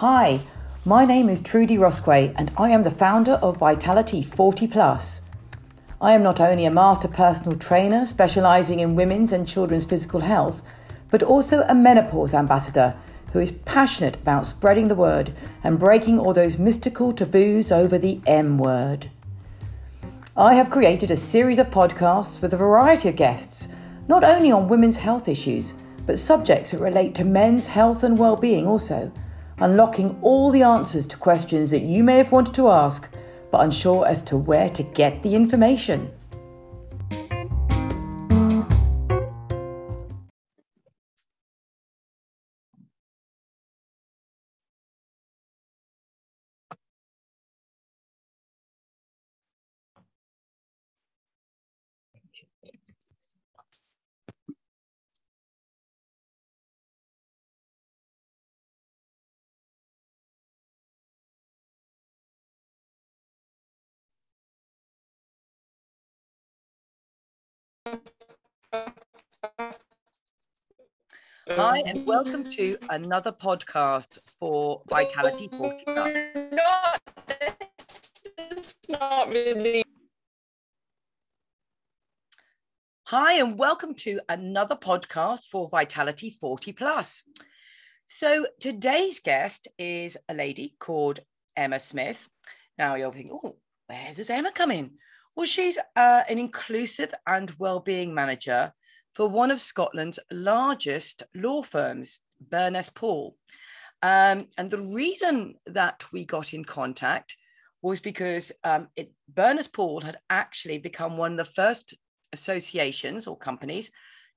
Hi, my name is Trudy Rosquay and I am the founder of Vitality 40 Plus. I am not only a master personal trainer specializing in women's and children's physical health, but also a menopause ambassador who is passionate about spreading the word and breaking all those mystical taboos over the M word. I have created a series of podcasts with a variety of guests, not only on women's health issues, but subjects that relate to men's health and well-being also, unlocking all the answers to questions that you may have wanted to ask but unsure as to where to get the information. Hi, and welcome to another podcast for Vitality 40 Not, this not really. Hi, and welcome to another podcast for Vitality 40 Plus. So today's guest is a lady called Emma Smith. Now you're thinking, oh, where does Emma come in? Well, she's uh, an inclusive and well-being manager for one of Scotland's largest law firms, Burness Paull. Um, and the reason that we got in contact was because um, it, Burness Paull had actually become one of the first associations or companies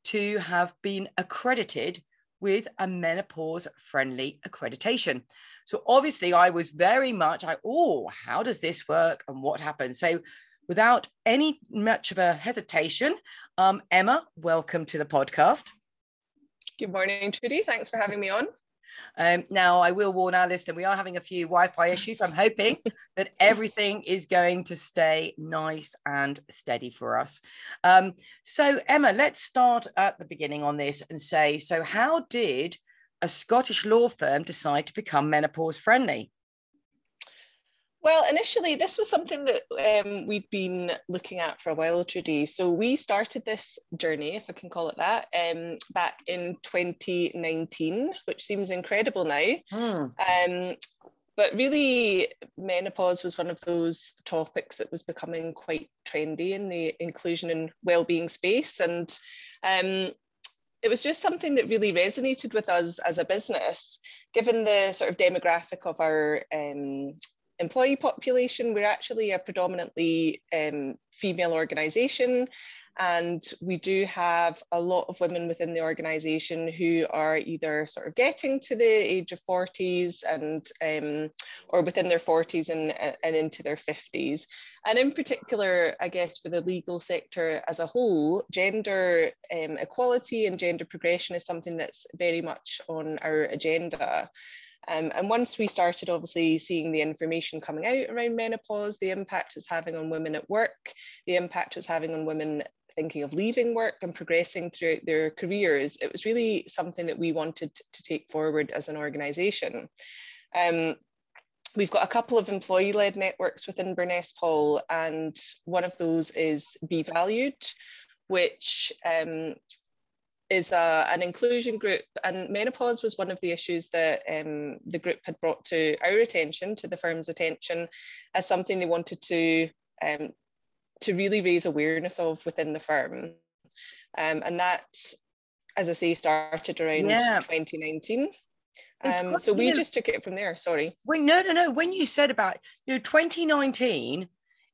to have been accredited with a menopause friendly accreditation. So obviously I was very much like, oh, how does this work and what happens? So without any much of a hesitation, um, Emma, welcome to the podcast. Good morning, Trudy. Thanks for having me on. Um, now, I will warn our listener, we are having a few Wi Fi issues. I'm hoping that everything is going to stay nice and steady for us. Um, so, Emma, let's start at the beginning on this and say so, how did a Scottish law firm decide to become menopause friendly? Well, initially, this was something that um, we've been looking at for a while, Trudy. So we started this journey, if I can call it that, um, back in 2019, which seems incredible now. Mm. Um, but really, menopause was one of those topics that was becoming quite trendy in the inclusion and well-being space, and um, it was just something that really resonated with us as a business, given the sort of demographic of our um, employee population, we're actually a predominantly um, female organisation, and we do have a lot of women within the organisation who are either sort of getting to the age of 40s and um, or within their 40s and, and into their 50s. And in particular, I guess for the legal sector as a whole, gender um, equality and gender progression is something that's very much on our agenda. Um, and once we started obviously seeing the information coming out around menopause, the impact it's having on women at work, the impact it's having on women thinking of leaving work and progressing throughout their careers, it was really something that we wanted to take forward as an organisation. Um, we've got a couple of employee-led networks within Burness Paull, and one of those is Be Valued, which um, is a, an inclusion group, and menopause was one of the issues that um, the group had brought to our attention, to the firm's attention, as something they wanted to um, to really raise awareness of within the firm, um, and that, as I say, started around yeah. 2019. Um, so we just took it from there. Sorry. Wait, no, no, no. When you said about you know 2019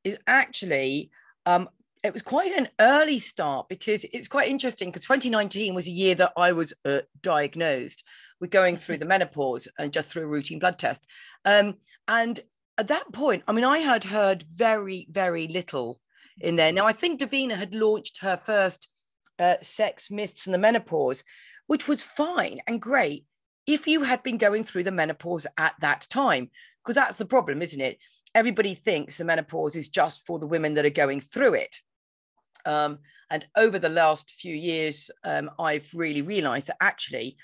is actually um, it was quite an early start because it's quite interesting because 2019 was a year that I was uh, diagnosed with going through the menopause and just through a routine blood test. Um, and at that point, I mean, I had heard very, very little in there. Now, I think Davina had launched her first uh, Sex Myths and the Menopause, which was fine and great if you had been going through the menopause at that time, because that's the problem, isn't it? Everybody thinks the menopause is just for the women that are going through it. Um, and over the last few years, um, I've really realized that actually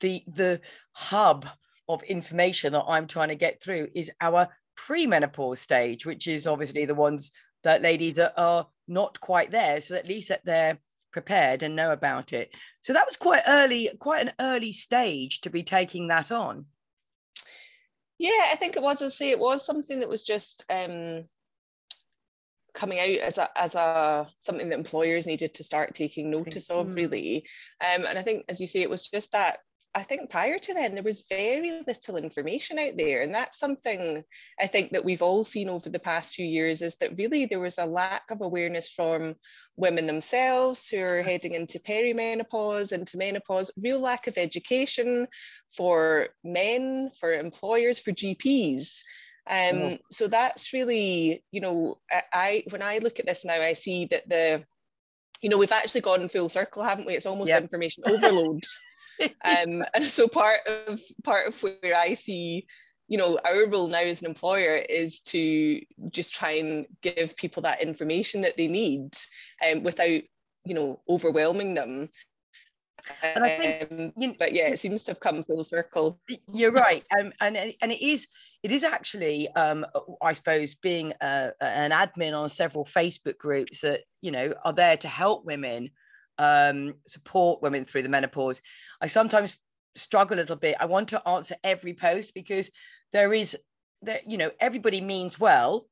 the, the hub of information that I'm trying to get through is our premenopause stage, which is obviously the ones that ladies are not quite there. So at least that they're prepared and know about it. So that was quite early, quite an early stage to be taking that on. Yeah, I think it was. I say it was something that was just um, coming out as a as a something that employers needed to start taking notice of, really. Um, and I think, as you say, it was just that I think prior to then, there was very little information out there. And that's something I think that we've all seen over the past few years is that really there was a lack of awareness from women themselves who are heading into perimenopause, into menopause, real lack of education for men, for employers, for GPs. Um, oh. So that's really, you know, I, I when I look at this now, I see that the you know, we've actually gone full circle, haven't we? It's almost yep. information overload. um, and so part of part of where I see you know our role now as an employer is to just try and give people that information that they need um, without you know overwhelming them and I think, um, you know, but yeah, it seems to have come full circle. You're right, um, and and it is it is actually, um, I suppose, being a, an admin on several Facebook groups that you know are there to help women um, support women through the menopause. I sometimes struggle a little bit. I want to answer every post because there is that you know everybody means well,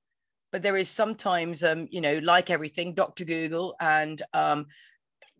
but there is sometimes um, you know like everything, Dr. Google and um,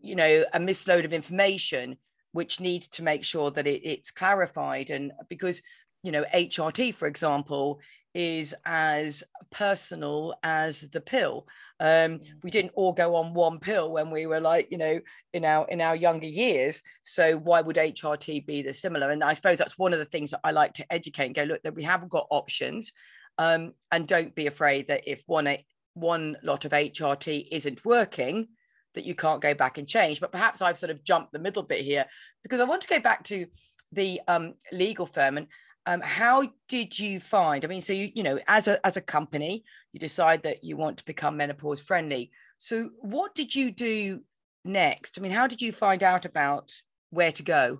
you know a misload of information which needs to make sure that it, it's clarified and because you know HRT for example is as personal as the pill. Um, we didn't all go on one pill when we were like, you know, in our in our younger years. So why would HRT be the similar? And I suppose that's one of the things that I like to educate and go, look, that we have got options. Um, and don't be afraid that if one one lot of HRT isn't working, that you can't go back and change. But perhaps I've sort of jumped the middle bit here because I want to go back to the um, legal firm and um, how did you find i mean so you you know as a as a company you decide that you want to become menopause friendly so what did you do next i mean how did you find out about where to go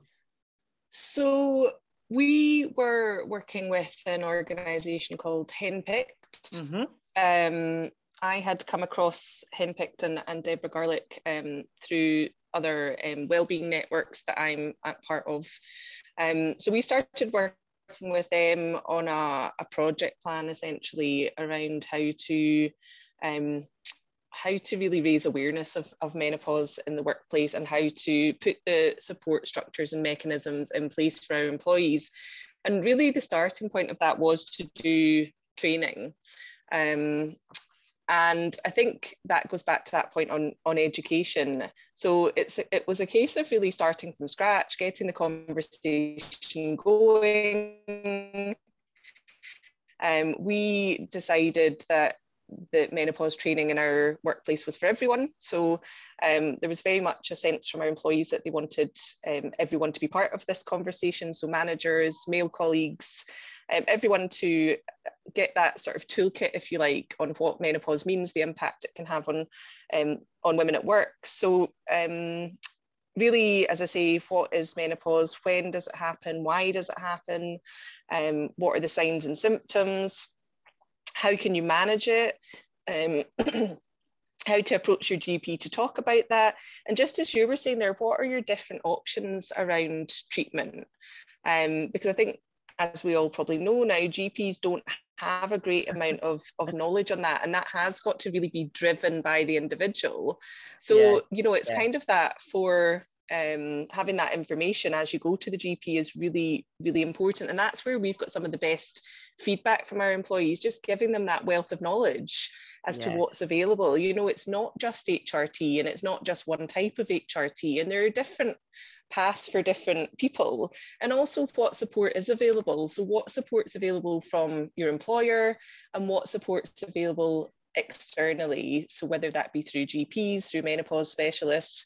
so we were working with an organization called henpicked mm-hmm. um, i had come across henpicked and, and deborah garlick um, through other um, wellbeing networks that i'm part of um, so we started working with them on a, a project plan essentially around how to um, how to really raise awareness of, of menopause in the workplace and how to put the support structures and mechanisms in place for our employees. And really the starting point of that was to do training. Um, and I think that goes back to that point on, on education. So it's it was a case of really starting from scratch, getting the conversation going. Um, we decided that the menopause training in our workplace was for everyone. So um, there was very much a sense from our employees that they wanted um, everyone to be part of this conversation. So managers, male colleagues, um, everyone to get that sort of toolkit, if you like, on what menopause means, the impact it can have on um, on women at work. So um, really, as I say, what is menopause? When does it happen? Why does it happen? Um, what are the signs and symptoms? How can you manage it? Um, how to approach your GP to talk about that. And just as you were saying there, what are your different options around treatment? Um, because I think as we all probably know now, GPs don't have a great amount of, of knowledge on that. And that has got to really be driven by the individual. So, yeah. you know, it's yeah. kind of that for um, having that information as you go to the GP is really, really important. And that's where we've got some of the best feedback from our employees, just giving them that wealth of knowledge as to what's available. You know, it's not just HRT and it's not just one type of HRT, and there are different paths for different people. And also what support is available. So what support's available from your employer and what support's available externally. So whether that be through gps through menopause specialists.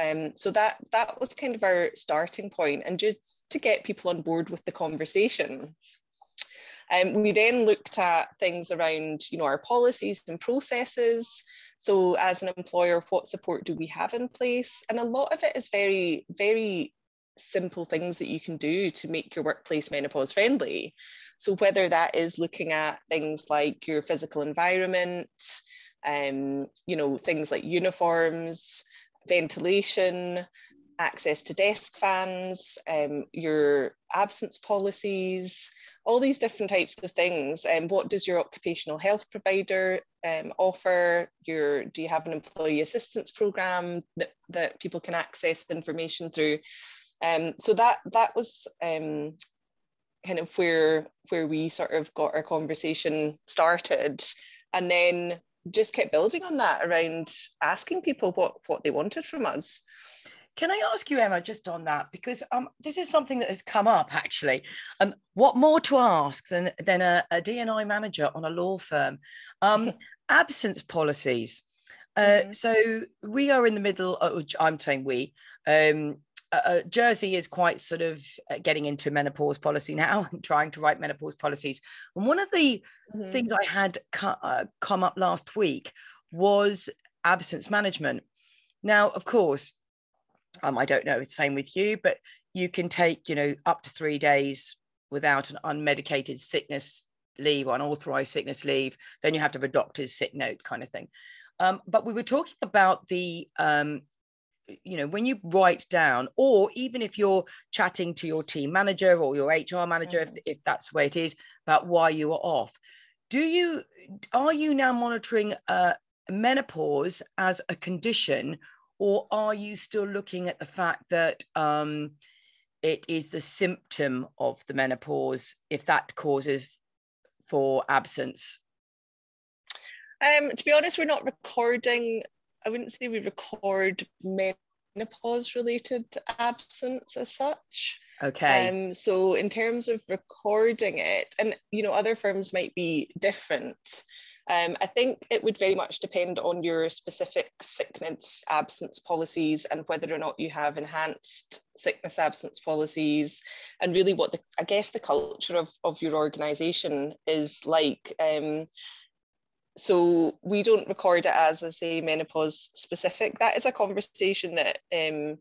Um, so that that was kind of our starting point and just to get people on board with the conversation um, we then looked at things around you know our policies and processes so as an employer, what support do we have in place? And a lot of it is very, very simple things that you can do to make your workplace menopause friendly. So whether that is looking at things like your physical environment, um, you know, things like uniforms, ventilation, access to desk fans, um, your absence policies, all these different types of things. And um, what does your occupational health provider um, offer? Your do you have an employee assistance program that, that people can access information through? Um, so that that was um, kind of where where we sort of got our conversation started, and then just kept building on that around asking people what what they wanted from us. Can I ask you, Emma, just on that because um, this is something that has come up actually. And um, what more to ask than than a, a DNI manager on a law firm? Um, absence policies. Uh, mm-hmm. So we are in the middle. Of, I'm saying we. Um, uh, uh, Jersey is quite sort of uh, getting into menopause policy now and trying to write menopause policies. And one of the mm-hmm. things I had uh, come up last week was absence management. Now, of course, um, I don't know, it's the same with you, but you can take, you know, up to three days without an unmedicated sickness leave or unauthorized sickness leave. Then you have to have a doctor's sick note kind of thing. Um, but we were talking about the um, you know when you write down or even if you're chatting to your team manager or your hr manager mm-hmm. if, if that's the way it is about why you are off do you are you now monitoring uh, menopause as a condition or are you still looking at the fact that um, it is the symptom of the menopause if that causes for absence um, to be honest we're not recording I wouldn't say we record menopause related absence as such. Okay. Um, so in terms of recording it, and you know, other firms might be different. Um, I think it would very much depend on your specific sickness absence policies and whether or not you have enhanced sickness absence policies and really what the, I guess the culture of, of your organisation is like. Um, so we don't record it as a say menopause specific that is a conversation that um,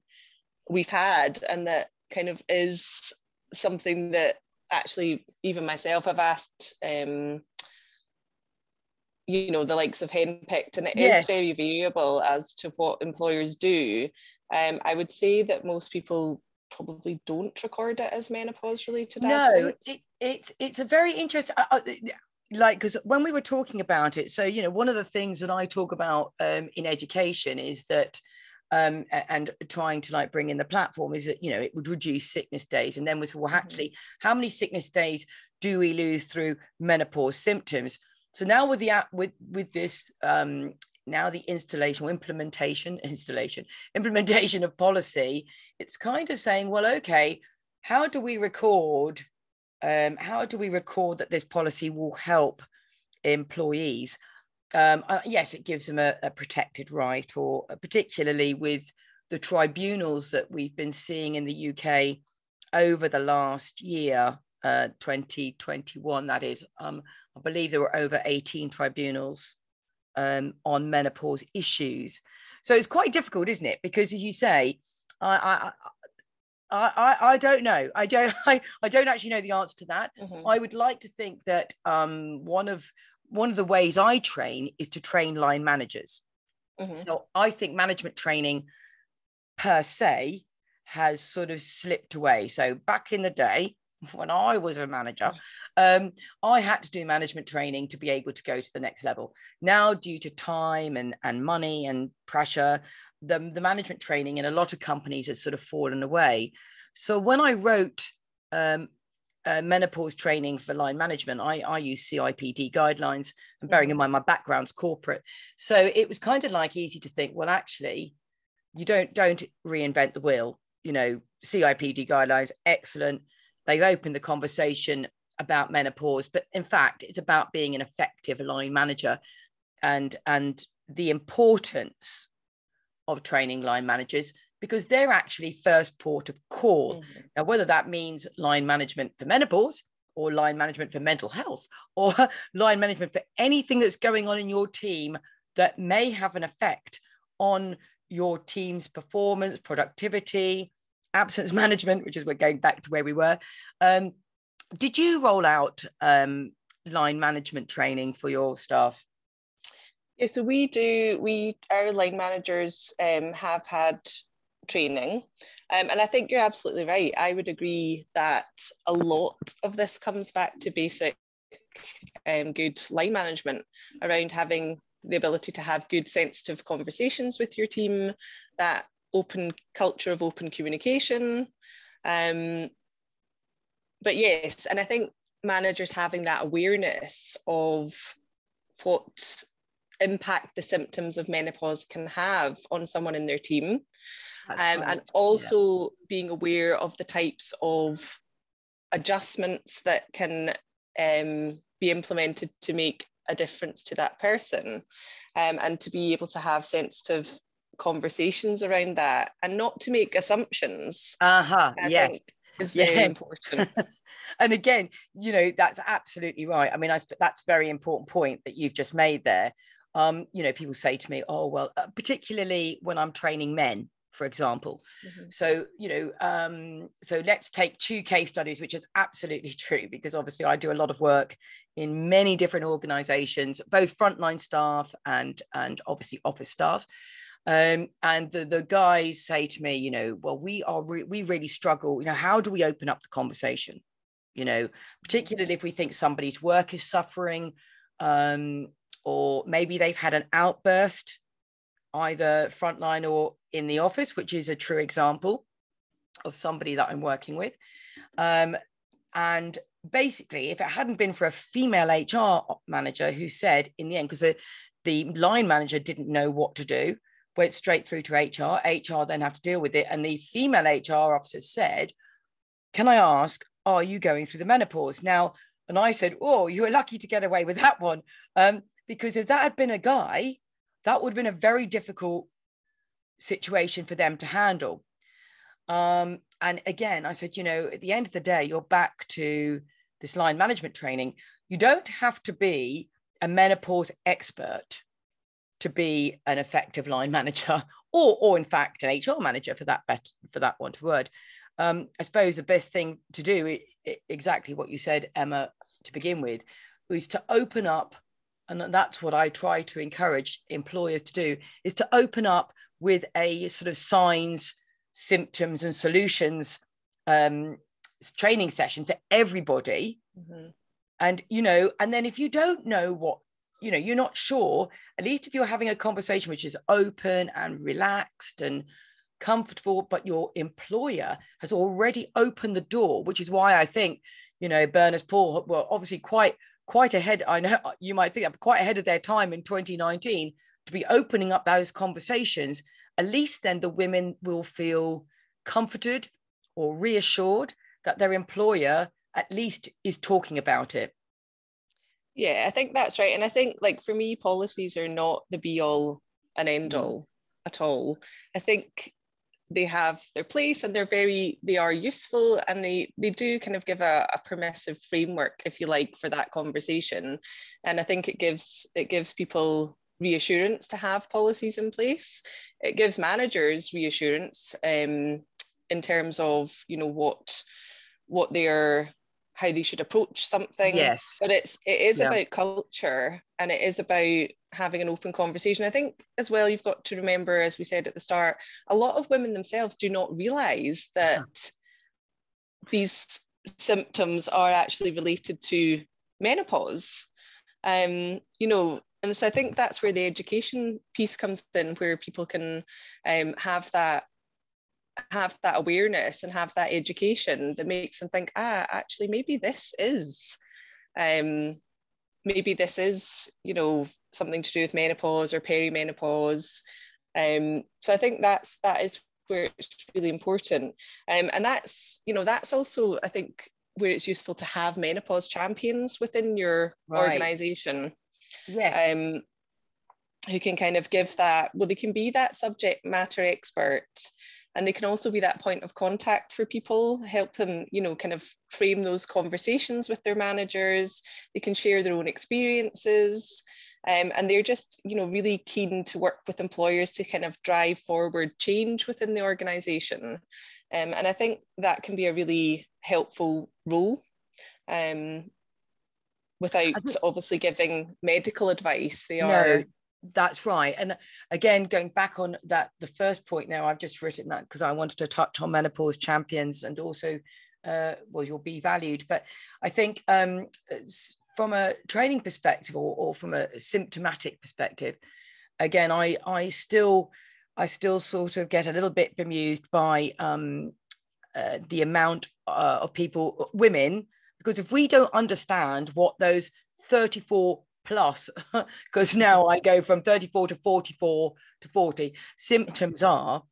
we've had and that kind of is something that actually even myself have asked um, you know the likes of henpicked and it yes. is very variable as to what employers do um, i would say that most people probably don't record it as menopause related no it, it's it's a very interesting uh, like because when we were talking about it so you know one of the things that i talk about um, in education is that um, and trying to like bring in the platform is that you know it would reduce sickness days and then was well mm-hmm. actually how many sickness days do we lose through menopause symptoms so now with the app with with this um, now the installation or implementation installation implementation of policy it's kind of saying well okay how do we record um, how do we record that this policy will help employees? Um, uh, yes, it gives them a, a protected right, or uh, particularly with the tribunals that we've been seeing in the UK over the last year, uh, 2021, that is. Um, I believe there were over 18 tribunals um, on menopause issues. So it's quite difficult, isn't it? Because as you say, I, I, I, don't know. I don't. I, I don't actually know the answer to that. Mm-hmm. I would like to think that um, one of one of the ways I train is to train line managers. Mm-hmm. So I think management training per se has sort of slipped away. So back in the day, when I was a manager, um, I had to do management training to be able to go to the next level. Now, due to time and, and money and pressure, the, the management training in a lot of companies has sort of fallen away. So when I wrote um, uh, menopause training for line management, I, I use CIPD guidelines and bearing in mind my background's corporate. So it was kind of like easy to think, well, actually, you don't don't reinvent the wheel. You know, CIPD guidelines, excellent. They've opened the conversation about menopause, but in fact, it's about being an effective line manager and and the importance of training line managers because they're actually first port of call. Mm-hmm. Now, whether that means line management for menopause or line management for mental health or line management for anything that's going on in your team that may have an effect on your team's performance, productivity, absence management, which is we're going back to where we were. Um, did you roll out um, line management training for your staff? Yeah, so we do. We our line managers um, have had training, um, and I think you're absolutely right. I would agree that a lot of this comes back to basic um, good line management around having the ability to have good sensitive conversations with your team, that open culture of open communication. Um, but yes, and I think managers having that awareness of what impact the symptoms of menopause can have on someone in their team. Um, right. And also yeah. being aware of the types of adjustments that can um, be implemented to make a difference to that person um, and to be able to have sensitive conversations around that and not to make assumptions. Uh-huh. yes. Is very yeah. important. and again, you know, that's absolutely right. I mean, I, that's very important point that you've just made there. Um, you know, people say to me, oh, well, uh, particularly when I'm training men, for example. Mm-hmm. So, you know, um, so let's take two case studies, which is absolutely true, because obviously I do a lot of work in many different organizations, both frontline staff and, and obviously office staff. Um, and the, the guys say to me, you know, well, we are, re- we really struggle, you know, how do we open up the conversation? You know, particularly if we think somebody's work is suffering, um, or maybe they've had an outburst either frontline or in the office, which is a true example of somebody that I'm working with. Um, and basically, if it hadn't been for a female HR manager who said in the end, because the, the line manager didn't know what to do, went straight through to HR. HR then have to deal with it. And the female HR officer said, Can I ask, are you going through the menopause? Now, and I said, Oh, you were lucky to get away with that one. Um, because if that had been a guy, that would have been a very difficult situation for them to handle. Um, and again, I said, you know, at the end of the day, you're back to this line management training. You don't have to be a menopause expert to be an effective line manager, or, or in fact, an HR manager for that bet, for that one word. Um, I suppose the best thing to do, it, it, exactly what you said, Emma, to begin with, is to open up and that's what I try to encourage employers to do is to open up with a sort of signs, symptoms, and solutions um, training session for everybody. Mm-hmm. And you know, and then if you don't know what you know, you're not sure. At least if you're having a conversation which is open and relaxed and comfortable, but your employer has already opened the door, which is why I think you know Burness Paull were obviously quite quite ahead. I know you might think I'm quite ahead of their time in 2019 to be opening up those conversations. At least then the women will feel comforted or reassured that their employer at least is talking about it. Yeah, I think that's right. And I think, like, for me, policies are not the be all and end all mm. at all. I think they have their place and they're very they are useful and they they do kind of give a, a permissive framework if you like for that conversation and i think it gives it gives people reassurance to have policies in place it gives managers reassurance um, in terms of you know what what they're how they should approach something. Yes. But it's it is yeah. about culture and it is about having an open conversation. I think as well you've got to remember, as we said at the start, a lot of women themselves do not realize that yeah. these symptoms are actually related to menopause. Um, you know, and so I think that's where the education piece comes in, where people can um, have that have that awareness and have that education that makes them think, ah, actually, maybe this is, um, maybe this is, you know, something to do with menopause or perimenopause. Um, so I think that's that is where it's really important, um, and that's you know that's also I think where it's useful to have menopause champions within your right. organization. Yes. Um, who can kind of give that well they can be that subject matter expert and they can also be that point of contact for people help them you know kind of frame those conversations with their managers they can share their own experiences Um, and they're just, you know, really keen to work with employers to kind of drive forward change within the organisation. Um, and I think that can be a really helpful role um, without obviously giving medical advice. They no, are. That's right. And again, going back on that, the first point now, I've just written that because I wanted to touch on menopause champions and also, uh, well, you'll be valued. But I think um, from a training perspective or, or from a symptomatic perspective, again, I, I still, I still sort of get a little bit bemused by um, uh, the amount uh, of people, women, because if we don't understand what those 34 plus, because now I go from 34 to 44 to 40 symptoms are,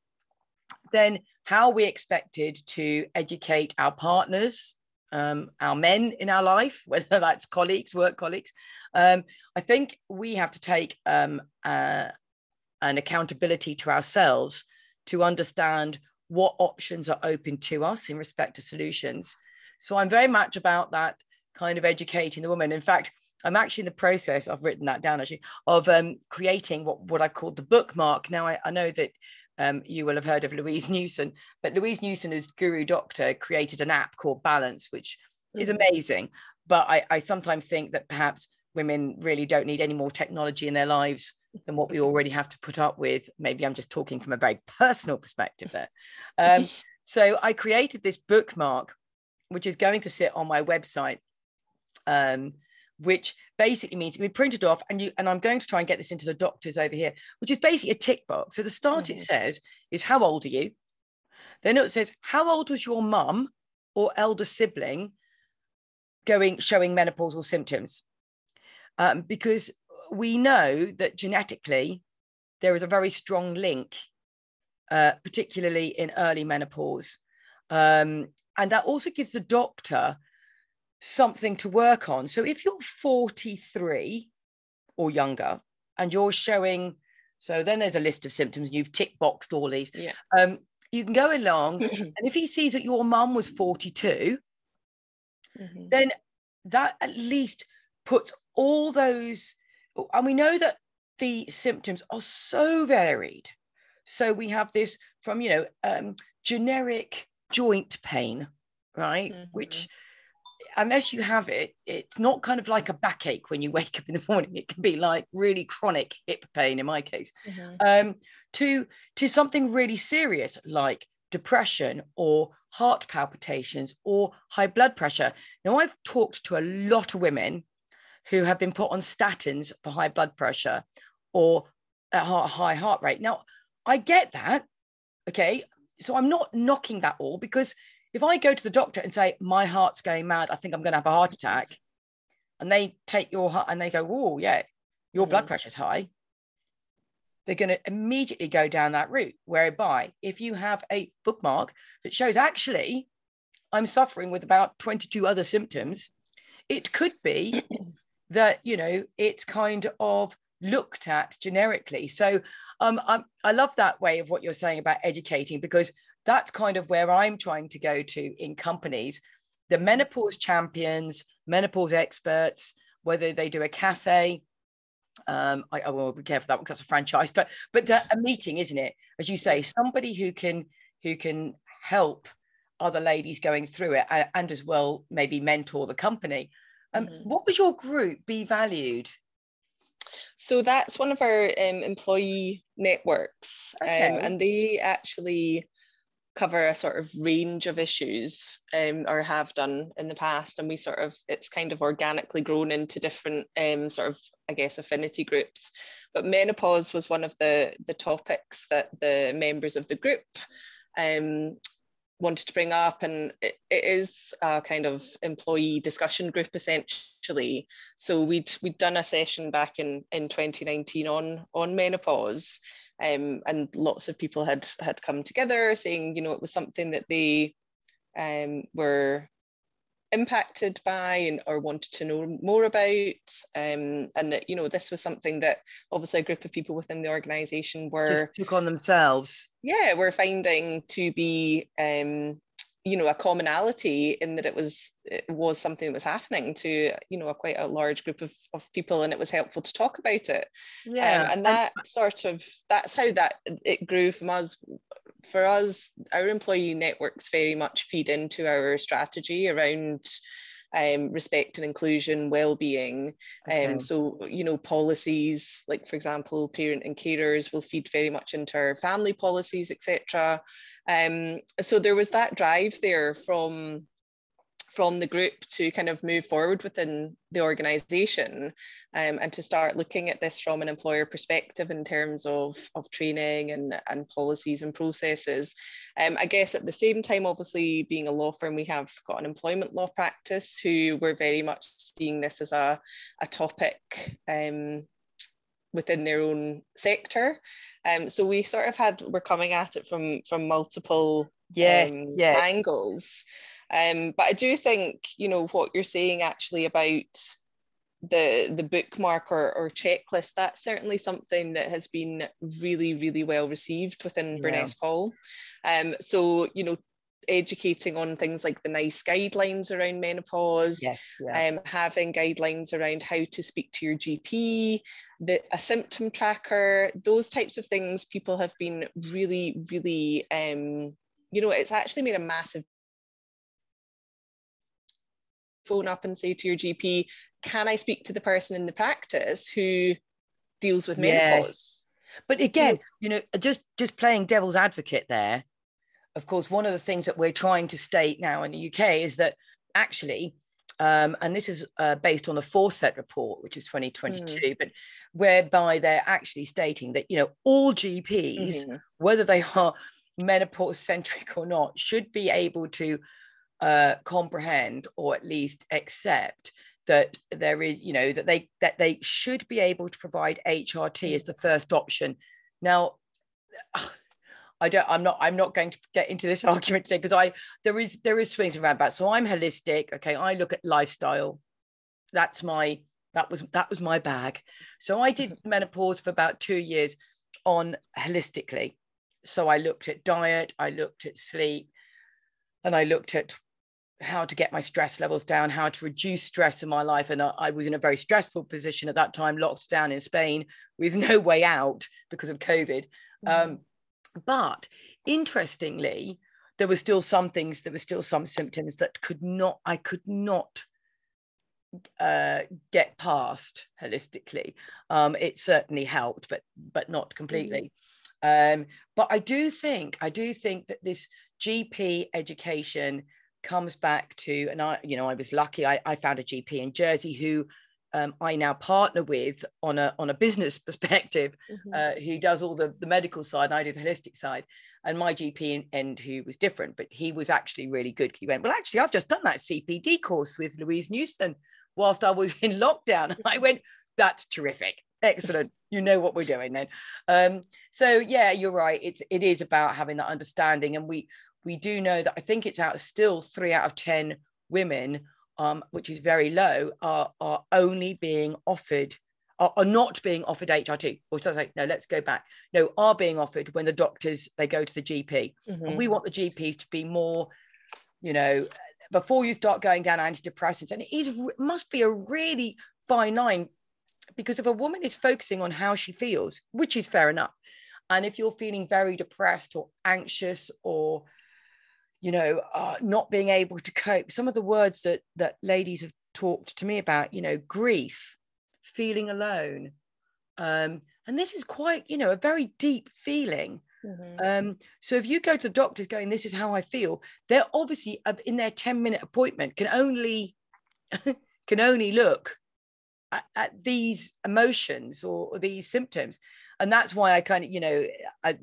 then how we expected to educate our partners, um, our men in our life, whether that's colleagues, work colleagues. Um, I think we have to take um, uh, an accountability to ourselves to understand what options are open to us in respect to solutions. So I'm very much about that kind of educating the woman. In fact, I'm actually in the process, I've written that down actually, of um, creating what, what I've called the bookmark. Now, I, I know that um, you will have heard of Louise Newson, but Louise Newson, as guru doctor, created an app called Balance, which mm-hmm. is amazing. But I, I sometimes think that perhaps women really don't need any more technology in their lives than what we already have to put up with. Maybe I'm just talking from a very personal perspective there. Um, so I created this bookmark, which is going to sit on my website. Um, which basically means we print it off and you and I'm going to try and get this into the doctors over here, which is basically a tick box. So the start mm-hmm. it says is how old are you? Then it says how old was your mum or elder sibling going showing menopausal symptoms? Um, because we know that genetically there is a very strong link, uh, particularly in early menopause. Um, and that also gives the doctor something to work on. So if you're 43 or younger and you're showing, so then there's a list of symptoms and you've tick boxed all these. Yeah. Um, you can go along, and if he sees that your mum was 42, mm-hmm. then that at least puts all those and we know that the symptoms are so varied. So we have this from, you know, um, generic joint pain, right? Mm-hmm. Which, unless you have it, it's not kind of like a backache when you wake up in the morning. It can be like really chronic hip pain in my case, mm-hmm. um, to to something really serious like depression or heart palpitations or high blood pressure. Now, I've talked to a lot of women who have been put on statins for high blood pressure or a high heart rate. Now, I get that. Okay. So I'm not knocking that all because if I go to the doctor and say, my heart's going mad, I think I'm going to have a heart attack, and they take your heart and they go, oh, yeah, your mm. blood pressure's high, they're going to immediately go down that route. Whereby, if you have a bookmark that shows actually I'm suffering with about 22 other symptoms, it could be that you know it's kind of looked at generically so um, i I love that way of what you're saying about educating because that's kind of where I'm trying to go to in companies. The menopause champions, menopause experts, whether they do a cafe, um, I, I will be careful that because that's a franchise, but but a meeting, isn't it? As you say, somebody who can who can help other ladies going through it and, and as well maybe mentor the company. Um, mm-hmm. What was your group, Be Valued? So that's one of our um, employee networks, um, okay. um, and they actually cover a sort of range of issues um, or have done in the past and we sort of it's kind of organically grown into different um, sort of i guess affinity groups. But menopause was one of the the topics that the members of the group um, wanted to bring up and it, it is a kind of employee discussion group essentially. So we'd we'd done a session back in in 2019 on on menopause um, and lots of people had had come together saying you know it was something that they um, were impacted by and or wanted to know more about um, and that you know this was something that obviously a group of people within the organization were Just took on themselves yeah we're finding to be um, you know a commonality in that it was it was something that was happening to you know a quite a large group of, of people and it was helpful to talk about it. Yeah um, and that sort of that's how that it grew from us. For us our employee networks very much feed into our strategy around um, respect and inclusion, well-being. Um, okay. Um, so, you know, policies like, for example, parent and carers will feed very much into our family policies, etc. Um, so there was that drive there from from the group to kind of move forward within the organization um, and to start looking at this from an employer perspective in terms of, of training and, and policies and processes. Um, I guess at the same time, obviously being a law firm, we have got an employment law practice who were very much seeing this as a, a topic um, within their own sector. Um, so we sort of had, we're coming at it from, from multiple yes, um, yes. angles. Um, but I do think, you know, what you're saying actually about the the bookmark or, or checklist, that's certainly something that has been really, really well received within yeah. Burness Paull. Um, so, you know, educating on things like the NICE guidelines around menopause, yes, yeah. um, having guidelines around how to speak to your GP, the, a symptom tracker, those types of things people have been really, really, um, you know, it's actually made a massive phone up and say to your GP, can I speak to the person in the practice who deals with menopause? Yes. But again, you know, just just playing devil's advocate there, of course, one of the things that we're trying to state now in the UK is that actually, um, and this is uh, based on the Fawcett report, which is 2022, mm. but whereby they're actually stating that, you know, all GPs, mm-hmm. whether they are menopause centric or not, should be able to uh, comprehend or at least accept that there is, you know, that they that they should be able to provide HRT as the first option. Now, I don't. I'm not. I'm not going to get into this argument today because I there is there is swings around about. So I'm holistic. Okay, I look at lifestyle. That's my that was that was my bag. So I did menopause for about two years on holistically. So I looked at diet, I looked at sleep, and I looked at how to get my stress levels down, how to reduce stress in my life. And I was in a very stressful position at that time, locked down in Spain with no way out because of COVID. Mm-hmm. Um, but interestingly, there were still some things, there were still some symptoms that could not, I could not uh, get past holistically. Um, it certainly helped, but but not completely. Mm-hmm. Um, but I do think, I do think that this GP education comes back to, and I, you know, I was lucky. I, I found a GP in Jersey who um, I now partner with on a on a business perspective, mm-hmm. uh, who does all the the medical side, and I do the holistic side. And my GP and who was different, but he was actually really good. He went, well, actually, I've just done that CPD course with Louise Newson whilst I was in lockdown. And I went, that's terrific, excellent. you know what we're doing then. Um, so yeah, you're right. It's it is about having that understanding, and we we do know that I think it's out still three out of 10 women, um, which is very low, are, are only being offered, are, are not being offered HRT. Or should I say, no, let's go back. No, are being offered when the doctors, they go to the GP. Mm-hmm. And we want the GPs to be more, you know, before you start going down antidepressants. And it is must be a really fine line because if a woman is focusing on how she feels, which is fair enough, and if you're feeling very depressed or anxious or you know, uh, not being able to cope. Some of the words that that ladies have talked to me about, you know, grief, feeling alone, um, and this is quite, you know, a very deep feeling. Mm-hmm. Um, so if you go to the doctors going, "This is how I feel," they're obviously uh, in their ten minute appointment can only can only look at, at these emotions or, or these symptoms and that's why i kind of you know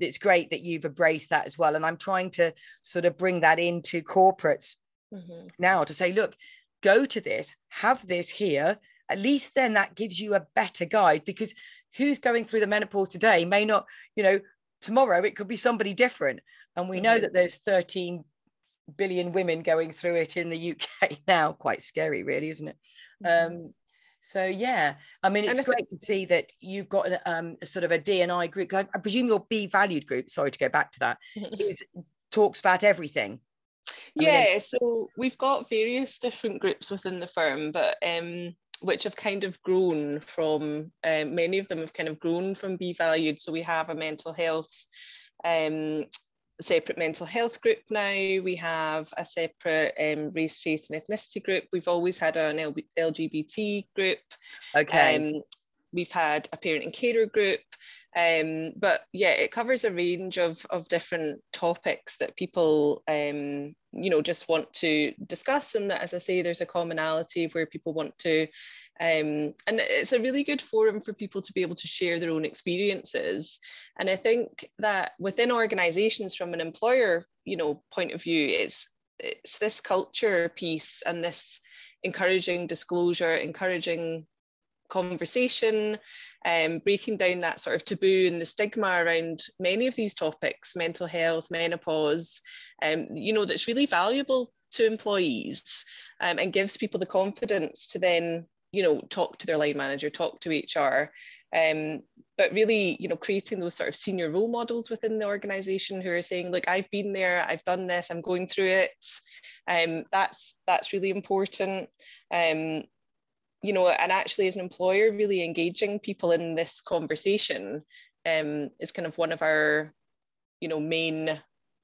it's great that you've embraced that as well and i'm trying to sort of bring that into corporates mm-hmm. now to say look go to this have this here at least then that gives you a better guide because who's going through the menopause today may not you know tomorrow it could be somebody different and we mm-hmm. know that there's 13 billion women going through it in the uk now quite scary really isn't it mm-hmm. um so yeah, I mean, it's great to see that you've got a, um, a sort of a DNI group. I, I presume your Be Valued group. Sorry to go back to that. is talks about everything. yeah, mean, so we've got various different groups within the firm, but um, which have kind of grown from um, many of them have kind of grown from Be Valued. So we have a mental health um, separate mental health group now. We have a separate um, race, faith, and ethnicity group. We've always had an LGBT group. Okay. Um, we've had a parent and carer group. Um, but yeah, it covers a range of, of different topics that people, um, you know, just want to discuss. And that, as I say, there's a commonality of where people want to, um, and it's a really good forum for people to be able to share their own experiences. And I think that within organizations from an employer, you know, point of view, it's, it's this culture piece and this encouraging disclosure, encouraging conversation, um, breaking down that sort of taboo and the stigma around many of these topics, mental health, menopause, um, you know, that's really valuable to employees um, and gives people the confidence to then, you know, talk to their line manager, talk to HR. Um, but really, you know, creating those sort of senior role models within the organization who are saying, look, I've been there, I've done this, I'm going through it. Um, that's that's really important. You know, and actually as an employer, really engaging people in this conversation um, is kind of one of our, you know, main,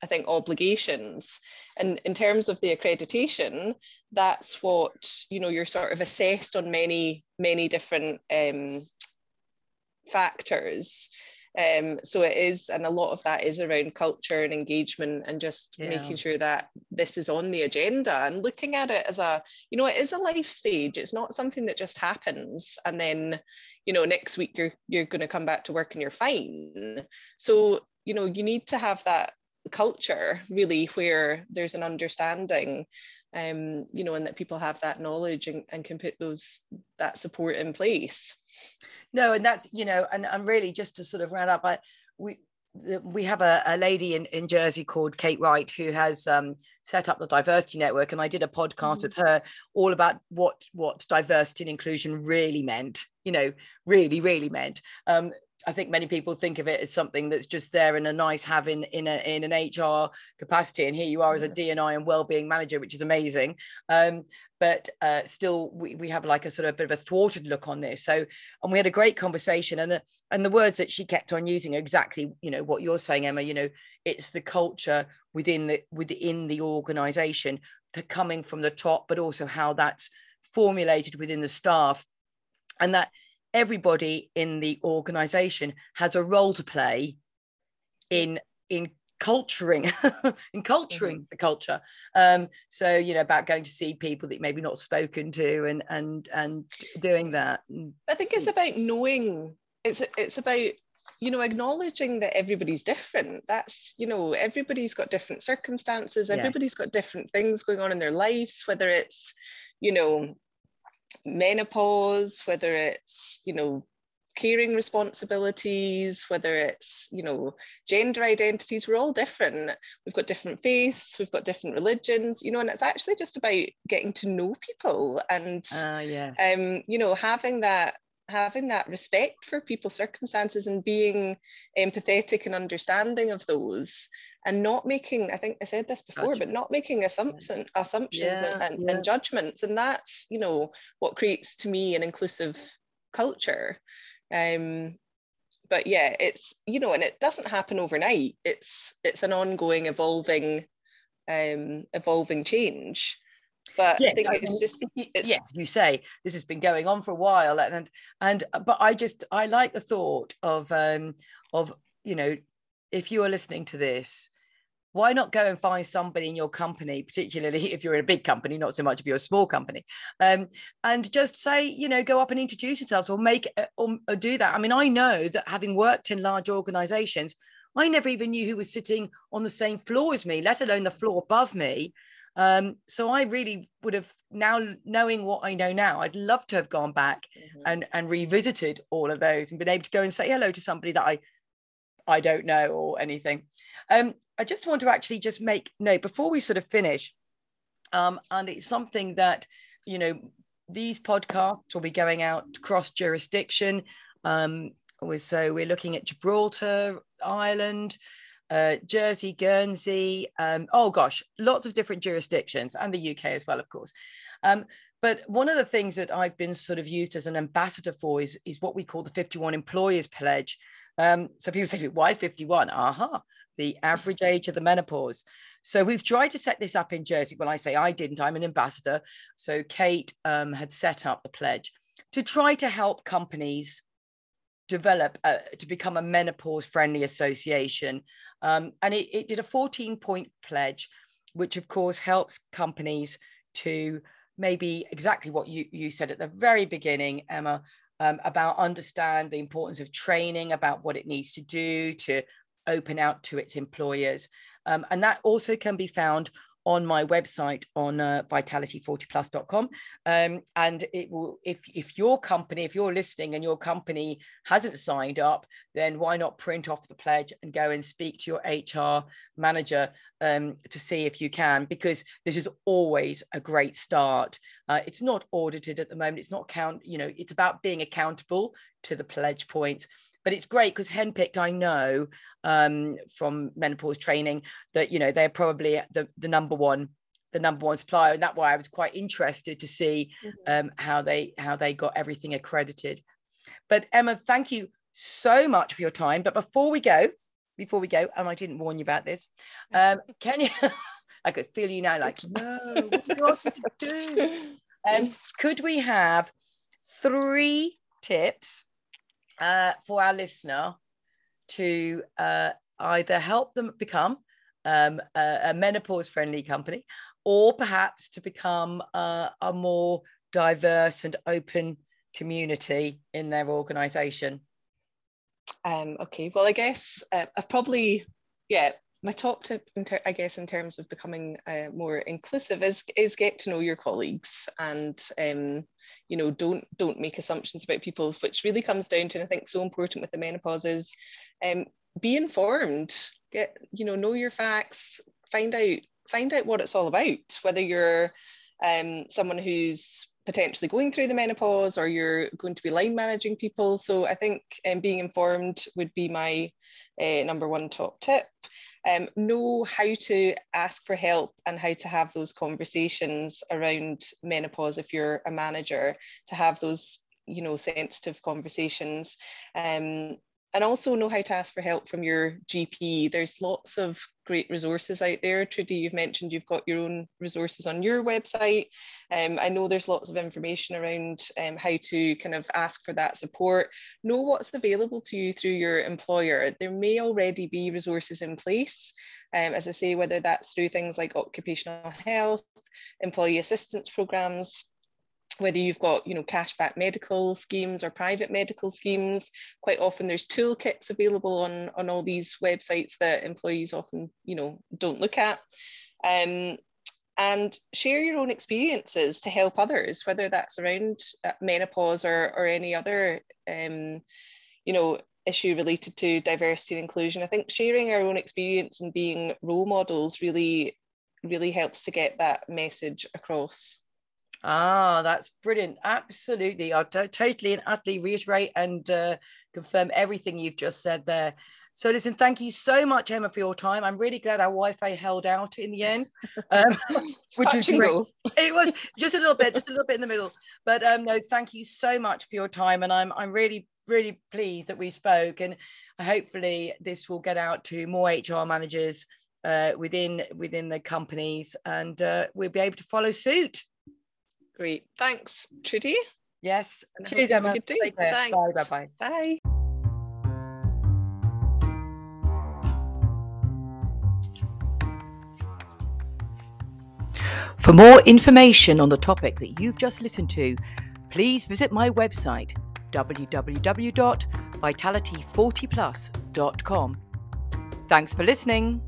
I think, obligations. And in terms of the accreditation, that's what, you know, you're sort of assessed on many, many different um, factors. Um, so it is, and a lot of that is around culture and engagement and just yeah. making sure that this is on the agenda and looking at it as a, you know, it is a life stage. It's not something that just happens and then, you know, next week you're you're going to come back to work and you're fine. So, you know, you need to have that culture really where there's an understanding um, you know, and that people have that knowledge and, and can put those that support in place. No, and that's you know, and and really just to sort of round up, I we we have a, a lady in, in Jersey called Kate Wright who has um, set up the diversity network, and I did a podcast mm-hmm. with her all about what what diversity and inclusion really meant. You know, really, really meant. Um, I think many people think of it as something that's just there and a nice have in in, a, in an HR capacity, and here you are as a DNI and well-being manager, which is amazing. Um, but uh, still, we, we have like a sort of a bit of a thwarted look on this. So, and we had a great conversation, and the and the words that she kept on using exactly, you know, what you're saying, Emma. You know, it's the culture within the within the organisation, coming from the top, but also how that's formulated within the staff, and that everybody in the organization has a role to play in in culturing and culturing mm-hmm. the culture. Um so you know about going to see people that maybe not spoken to and and and doing that. I think it's about knowing it's it's about you know acknowledging that everybody's different. That's you know everybody's got different circumstances. Everybody's yeah. got different things going on in their lives whether it's you know menopause, whether it's, you know, caring responsibilities, whether it's, you know, gender identities, we're all different. We've got different faiths, we've got different religions, you know, and it's actually just about getting to know people and, uh, yeah. um, you know, having that having that respect for people's circumstances and being empathetic and understanding of those and not making i think i said this before but not making assumption, assumptions yeah, and, yeah. and judgments and that's you know what creates to me an inclusive culture um but yeah it's you know and it doesn't happen overnight. It's it's an ongoing evolving um evolving change. But yeah, I think it's just it's, yeah you say this has been going on for a while and and but I just I like the thought of um of you know if you are listening to this, why not go and find somebody in your company, particularly if you're in a big company, not so much if you're a small company, um, and just say, you know, go up and introduce yourselves or make uh, or, or do that. I mean, I know that having worked in large organizations, I never even knew who was sitting on the same floor as me, let alone the floor above me. Um, so I really would have now knowing what I know now, I'd love to have gone back mm-hmm. and and revisited all of those and been able to go and say hello to somebody that I I don't know or anything. Um, I just want to actually just make note before we sort of finish, um, and it's something that you know these podcasts will be going out cross jurisdiction. Um, so we're looking at Gibraltar, Ireland, uh, Jersey, Guernsey, um, oh gosh, lots of different jurisdictions, and the UK as well, of course. Um, but one of the things that I've been sort of used as an ambassador for is, is what we call the 51 Employers Pledge. Um, so people say, why 51? Aha, uh-huh. The average age of the menopause. So we've tried to set this up in Jersey. Well, I say I didn't, I'm an ambassador. So Kate um, had set up the pledge to try to help companies develop uh, to become a menopause friendly association. Um, and it, it did a 14 point pledge, which of course helps companies to maybe exactly what you, you said at the very beginning, Emma, um, about understand the importance of training, about what it needs to do to open out to its employers. Um, and that also can be found on my website on uh, vitality40plus.com um, and it will if if your company if you're listening and your company hasn't signed up then why not print off the pledge and go and speak to your hr manager um, to see if you can? Because this is always a great start. Uh, it's not audited at the moment. It's not count you know it's about being accountable to the pledge points but it's great because Henpicked, I know um, from menopause training that you know they're probably the the number one the number one supplier, and that's why I was quite interested to see mm-hmm. um, how they how they got everything accredited. But Emma, thank you so much for your time. But before we go, before we go, and I didn't warn you about this, um, can you? I could feel you now, like no, what do do? Um, could we have three tips uh, for our listener to uh, either help them become um, a, a menopause friendly company or perhaps to become uh, a more diverse and open community in their organization? Um, okay, well, I guess uh, I've probably, yeah, my top tip, I guess, in terms of becoming uh, more inclusive is is get to know your colleagues and um, you know don't don't make assumptions about people, which really comes down to and I think so important with the menopause is um, be informed, get you know know your facts, find out find out what it's all about, whether you're um, someone who's potentially going through the menopause or you're going to be line managing people. So I think um, being informed would be my uh, number one top tip um, know how to ask for help and how to have those conversations around menopause if you're a manager to have those you know sensitive conversations um, and also know how to ask for help from your GP. There's lots of great resources out there. Trudy, you've mentioned you've got your own resources on your website. Um, I know there's lots of information around um, how to kind of ask for that support. Know what's available to you through your employer. There may already be resources in place. Um, as I say, whether that's through things like occupational health, employee assistance programs, whether you've got you know cashback medical schemes or private medical schemes quite often there's toolkits available on on all these websites that employees often you know don't look at. Um, and share your own experiences to help others whether that's around uh, menopause or or any other um, you know issue related to diversity and inclusion. I think sharing our own experience and being role models really really helps to get that message across Ah, that's brilliant. Absolutely. I t- totally and utterly reiterate and uh, confirm everything you've just said there. So, listen, thank you so much, Emma, for your time. I'm really glad our Wi Fi held out in the end. Um, which is great. It was just a little bit, just a little bit in the middle. But um, no, thank you so much for your time. And I'm, I'm really, really pleased that we spoke. And hopefully, this will get out to more HR managers uh, within within the companies and uh, we'll be able to follow suit. Great. Thanks, Trudy. Yes. And Cheers, Emma. Good day. Thanks. Bye. Bye. Bye. For more information on the topic that you've just listened to, please visit my website www.vitality40plus.com. Thanks for listening.